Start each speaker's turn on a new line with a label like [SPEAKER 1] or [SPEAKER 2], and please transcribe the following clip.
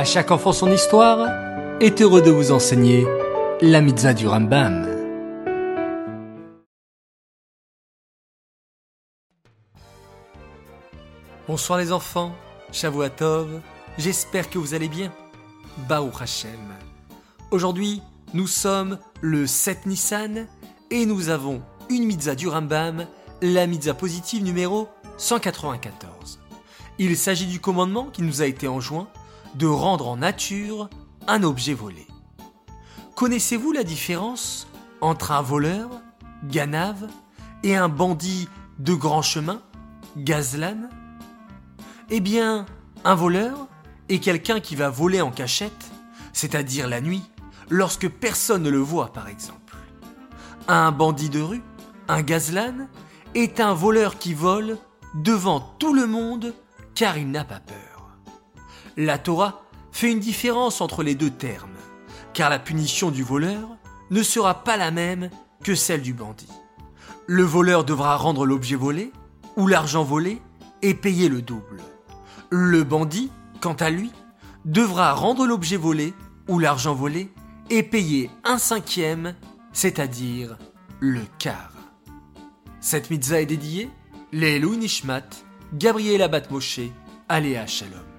[SPEAKER 1] À chaque enfant son histoire est heureux de vous enseigner la mitzvah du Rambam. Bonsoir les enfants, Shavuatov, j'espère que vous allez bien. Baruch Hashem. Aujourd'hui, nous sommes le 7 Nissan et nous avons une mitzvah du Rambam, la mitzvah positive numéro 194. Il s'agit du commandement qui nous a été enjoint de rendre en nature un objet volé. Connaissez-vous la différence entre un voleur, ganave, et un bandit de grand chemin, gazlan? Eh bien, un voleur est quelqu'un qui va voler en cachette, c'est-à-dire la nuit, lorsque personne ne le voit par exemple. Un bandit de rue, un gazlan, est un voleur qui vole devant tout le monde car il n'a pas peur. La Torah fait une différence entre les deux termes, car la punition du voleur ne sera pas la même que celle du bandit. Le voleur devra rendre l'objet volé ou l'argent volé et payer le double. Le bandit, quant à lui, devra rendre l'objet volé ou l'argent volé et payer un cinquième, c'est-à-dire le quart. Cette mitzvah est dédiée les Nishmat, Gabriel Abat Moshe, Aléa Shalom.